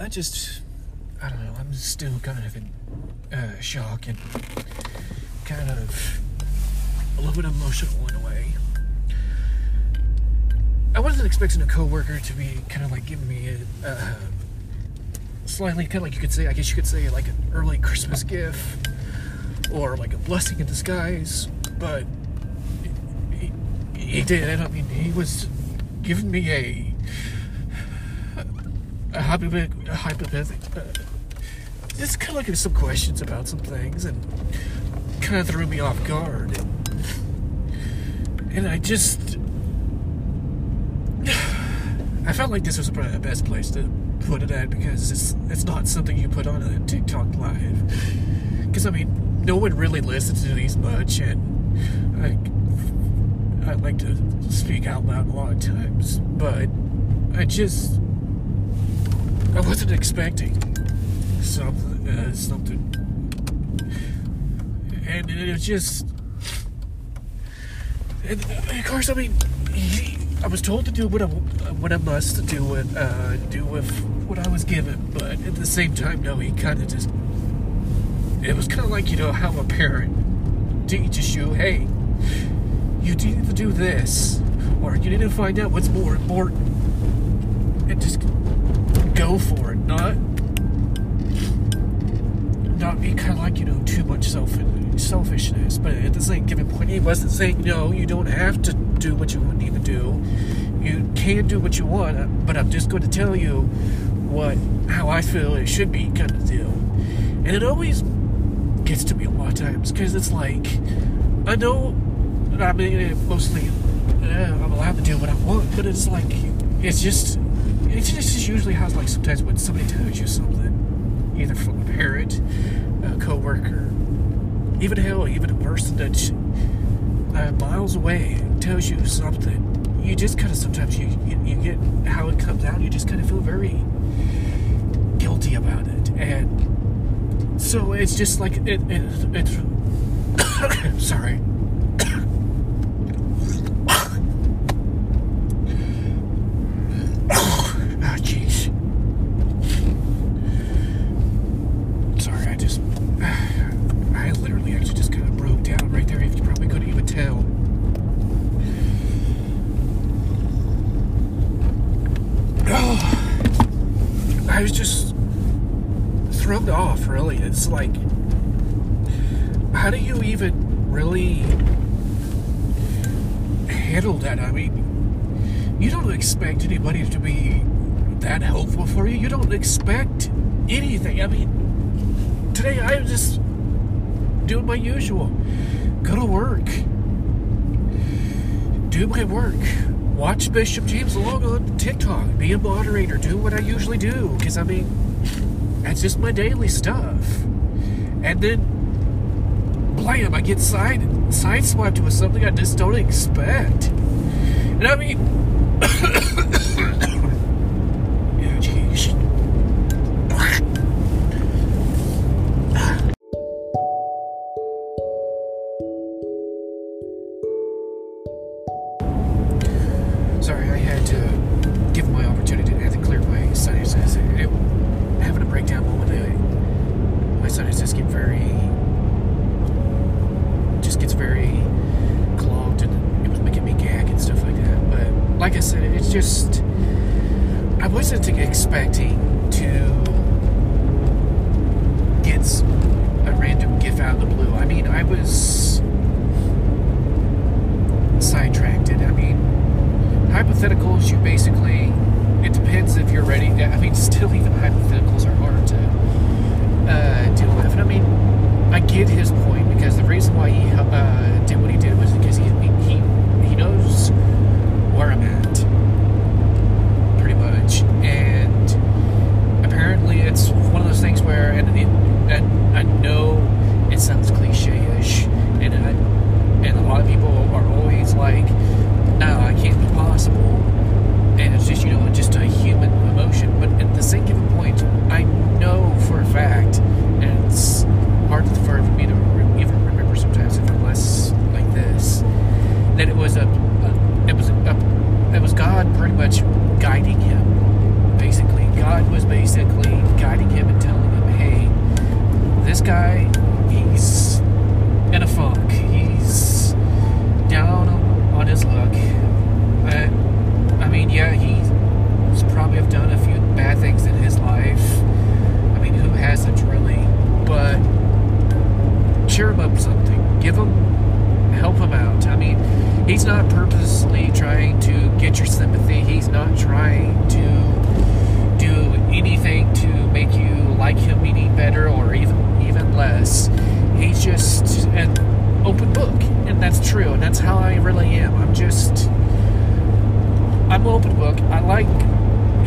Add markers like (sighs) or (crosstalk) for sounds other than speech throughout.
I just, I don't know. I'm still kind of in uh, shock and kind of a little bit emotional in a way. I wasn't expecting a coworker to be kind of like giving me a uh, slightly kind of like you could say, I guess you could say like an early Christmas gift or like a blessing in disguise, but he, he did. I mean, he was giving me a a hypothetical, uh, just kind of like some questions about some things and kind of threw me off guard. And, and I just I felt like this was probably the best place to put it at because it's it's not something you put on a TikTok live. Because I mean, no one really listens to these much, and I I like to speak out loud a lot of times, but I just I wasn't expecting something uh, something, and it was just. And of course, I mean, I was told to do what I what I must do with uh, do with what I was given, but at the same time, no, he kind of just. It was kind of like you know how a parent teaches you, hey, you need to do this, or you need to find out what's more important, and just go for it, not not be kind of like you know too much self selfishness. But at the same given point, he wasn't saying no, you don't have to do what you would need to do. You can do what you want, but I'm just going to tell you what how I feel it should be, kind of deal. And it always gets to me a lot of times because it's like I know. I mean, mostly uh, I'm allowed to do what I want, but it's like it's just it's just usually it's like sometimes when somebody tells you something, either from a parent, a coworker, even hell, even a person that uh, miles away tells you something, you just kind of sometimes you, you, you get how it comes out. You just kind of feel very guilty about it, and so it's just like it. it it's (coughs) sorry. Ah, jeez. Sorry, I just. I literally actually just kind of broke down right there, if you probably couldn't even tell. Oh, I was just thrown off, really. It's like. How do you even really handle that? I mean, you don't expect anybody to be that helpful for you. You don't expect anything. I mean, today I was just doing my usual. Go to work. Do my work. Watch Bishop James Long on TikTok. Be a moderator. Do what I usually do. Because, I mean, that's just my daily stuff. And then, blam, I get side sideswiped with something I just don't expect. And I mean, Just I wasn't expecting to get a random gift out of the blue. I mean, I was sidetracked. I mean, hypotheticals, you basically, it depends if you're ready. I mean, (laughs) still, even hypotheticals are hard to uh, deal with. And I mean, I get his point because the reason why he uh, did what he did was because he, he, he knows where I'm at, much. And apparently, it's one of those things where, and, I know it sounds cliche-ish, and I, and a lot of people are always like, "No, I can't be possible," and it's just you know He's probably have done a few bad things in his life. I mean, who hasn't really? But cheer him up something. Give him, help him out. I mean, he's not purposely trying to get your sympathy. He's not trying to do anything to make you like him any better or even even less. He's just an open book, and that's true. And that's how I really am. I'm just. I'm an open book. I like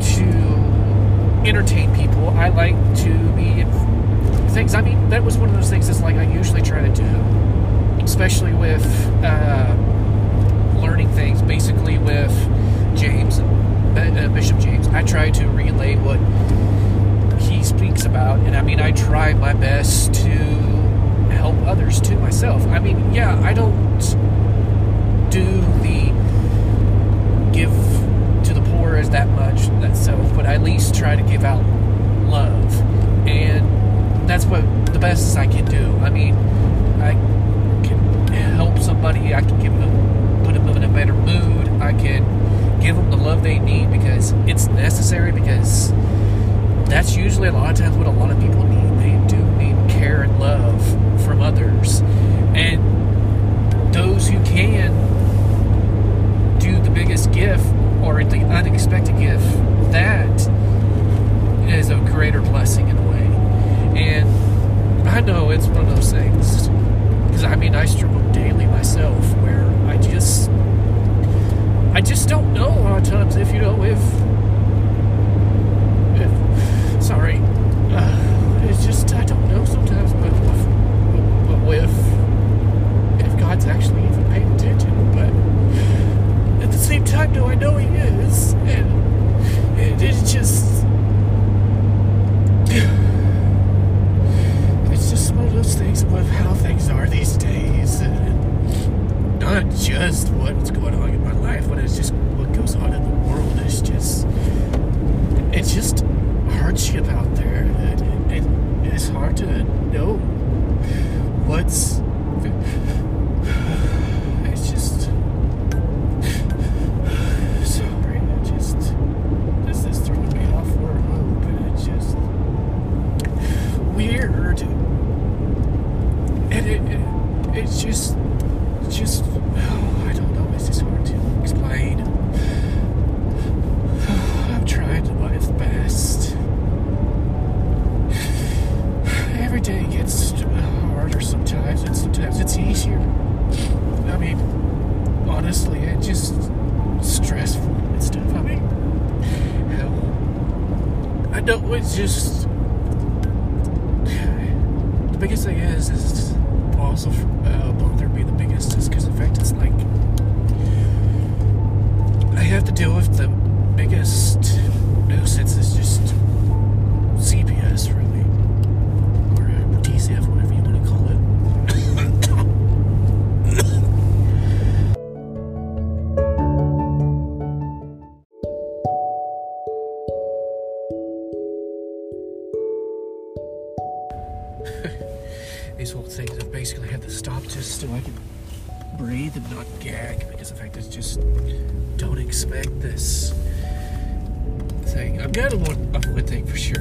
to entertain people. I like to be things. I mean, that was one of those things that's like I usually try to do, especially with uh, learning things. Basically, with James, uh, Bishop James, I try to relay what he speaks about, and I mean, I try my best to help others too myself. I mean, yeah, I don't do the give to the poor as that much that self, but I at least try to give out love, and that's what the best I can do. I mean, I can help somebody. I can give them, put them in a better mood. I can give them the love they need because it's necessary. Because that's usually a lot of times what a lot of people need. They do need care and love from others, and those who can do the biggest gift or the unexpected gift, that is a greater blessing in a way. And I know it's one of those things because I mean I struggle daily myself where I just I just don't know a lot of times if you know if if sorry uh, it's just I don't know sometimes but with, with what's it's just sorry I just this is throwing me off it's just weird. And it, it it's just just I don't know it's just hard to explain. Trying to my best. Every day gets it's easier I mean honestly it just stressful and stuff. I mean hell I know it's just the biggest thing is is also uh, bothered me the biggest is because in fact it's like I have to deal with the biggest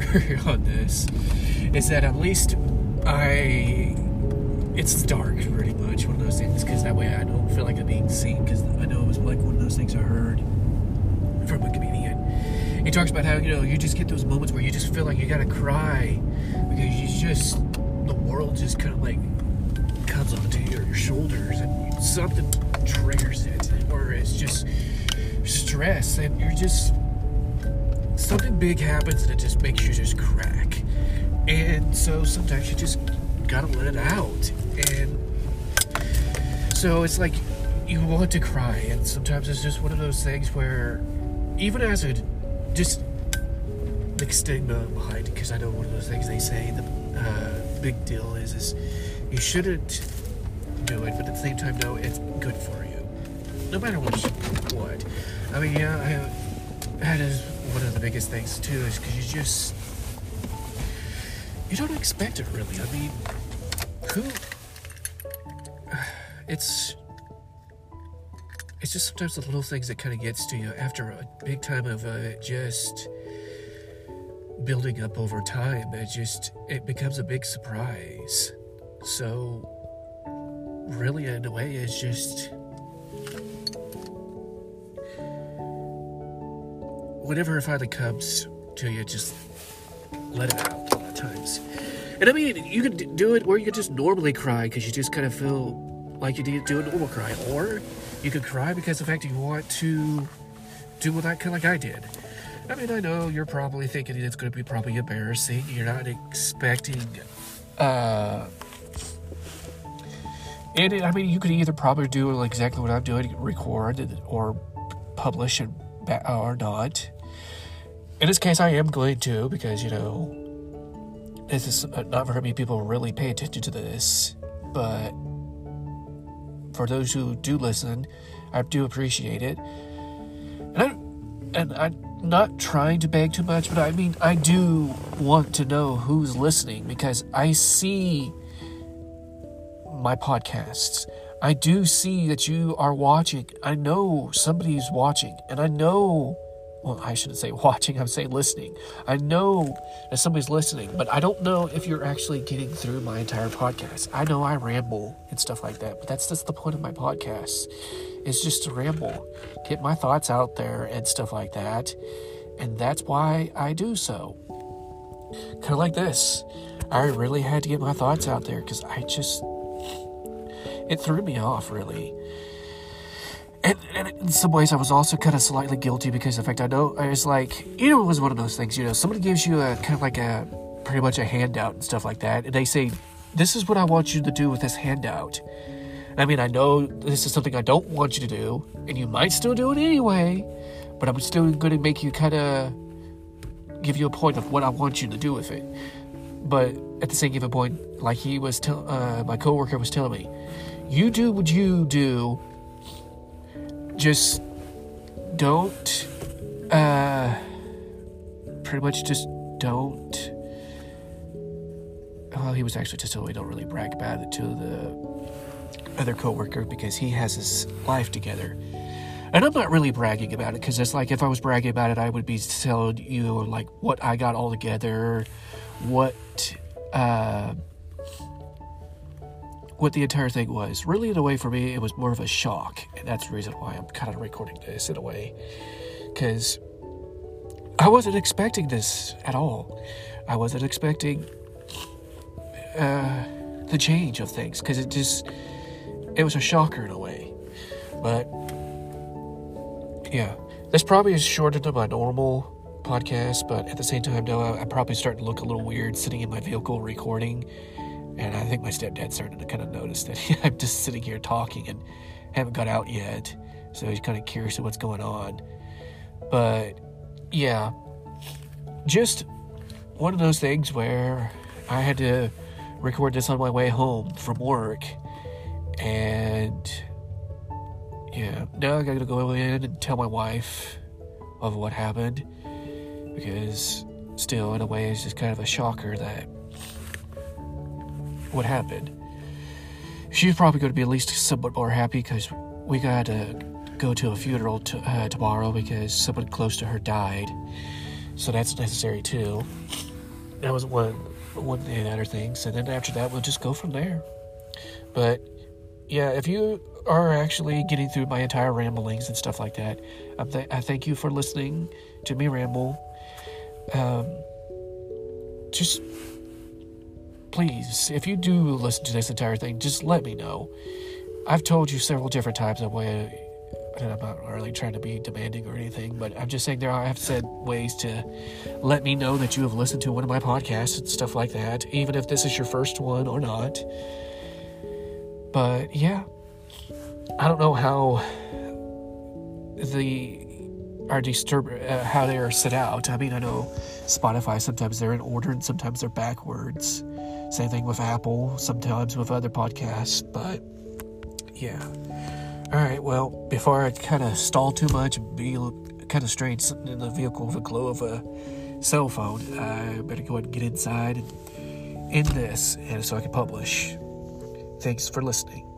for (laughs) on this is that at least I it's dark pretty much one of those things because that way I don't feel like I'm being seen because I know it was like one of those things I heard from a comedian. He talks about how you know you just get those moments where you just feel like you gotta cry because you just the world just kind of like comes onto your, your shoulders and something triggers it or it's just stress and you're just something big happens and it just makes you just crack. And so sometimes you just gotta let it out. And so it's like you want to cry and sometimes it's just one of those things where even as a just big stigma behind it because I know one of those things they say the uh, big deal is is you shouldn't do it, but at the same time, no, it's good for you, no matter what. What. I mean, yeah, I, that is one of the biggest things too, is because you just you don't expect it really. I mean, who? (sighs) It's it's just sometimes the little things that kind of gets to you after a big time of uh, just building up over time it just it becomes a big surprise so really in a way it's just whenever it finally comes to you just let it out a lot of times and i mean you can d- do it where you can just normally cry because you just kind of feel like you need to do a normal cry or you could cry because the fact you want to do what that kind of like i did I mean, I know you're probably thinking it's going to be probably embarrassing. You're not expecting. Uh, and it, I mean, you could either probably do exactly what I'm doing, record or publish and or not. In this case, I am going to because you know this is not very many people really pay attention to this, but for those who do listen, I do appreciate it. And I and I'm not trying to beg too much, but I mean I do want to know who's listening because I see my podcasts. I do see that you are watching. I know somebody's watching, and I know well, I shouldn't say watching, I'm saying listening. I know that somebody's listening, but I don't know if you're actually getting through my entire podcast. I know I ramble and stuff like that, but that's just the point of my podcast. It's just to ramble, get my thoughts out there and stuff like that. And that's why I do so. Kind of like this. I really had to get my thoughts out there because I just, it threw me off, really. And, and, in some ways, I was also kind of slightly guilty because, in fact, I know I was like, you know, it was one of those things. You know, somebody gives you a kind of like a pretty much a handout and stuff like that, and they say, "This is what I want you to do with this handout." And I mean, I know this is something I don't want you to do, and you might still do it anyway, but I'm still going to make you kind of give you a point of what I want you to do with it. But at the same given point, like he was, tell, uh, my coworker was telling me, you do what you do just don't uh pretty much just don't. Well he was actually just telling me don't really brag about it to the other coworker because he has his life together. And i'm not really bragging about it because it's like if i was bragging about it i would be telling you like what i got all together what uh what the entire thing was. Really, in a way, for me, it was more of a shock. And that's the reason why I'm kind of recording this in a way. Because I wasn't expecting this at all. I wasn't expecting uh, the change of things. Because it just, it was a shocker in a way. But, yeah. This probably is shorter than my normal podcast, but at the same time, no, I'm probably starting to look a little weird sitting in my vehicle recording and I think my stepdad started to kind of notice that (laughs) I'm just sitting here talking and haven't got out yet. So he's kind of curious of what's going on. But yeah, just one of those things where I had to record this on my way home from work. And yeah, now I gotta go in and tell my wife of what happened. Because still, in a way, it's just kind of a shocker that what happened. She's probably going to be at least somewhat more happy because we got to go to a funeral to, uh, tomorrow because someone close to her died. So that's necessary too. That was one one the other things, and then after that, we'll just go from there. But yeah, if you are actually getting through my entire ramblings and stuff like that, th- I thank you for listening to me ramble. Um, just please, if you do listen to this entire thing, just let me know. I've told you several different times of way, and I'm not really trying to be demanding or anything, but I'm just saying there I have said ways to let me know that you have listened to one of my podcasts and stuff like that, even if this is your first one or not. But yeah, I don't know how the are disturb uh, how they are set out. I mean, I know Spotify sometimes they're in order and sometimes they're backwards. Same thing with Apple, sometimes with other podcasts, but yeah. All right, well, before I kind of stall too much be kind of strange sitting in the vehicle with a glow of a cell phone, I better go ahead and get inside and end this and so I can publish. Thanks for listening.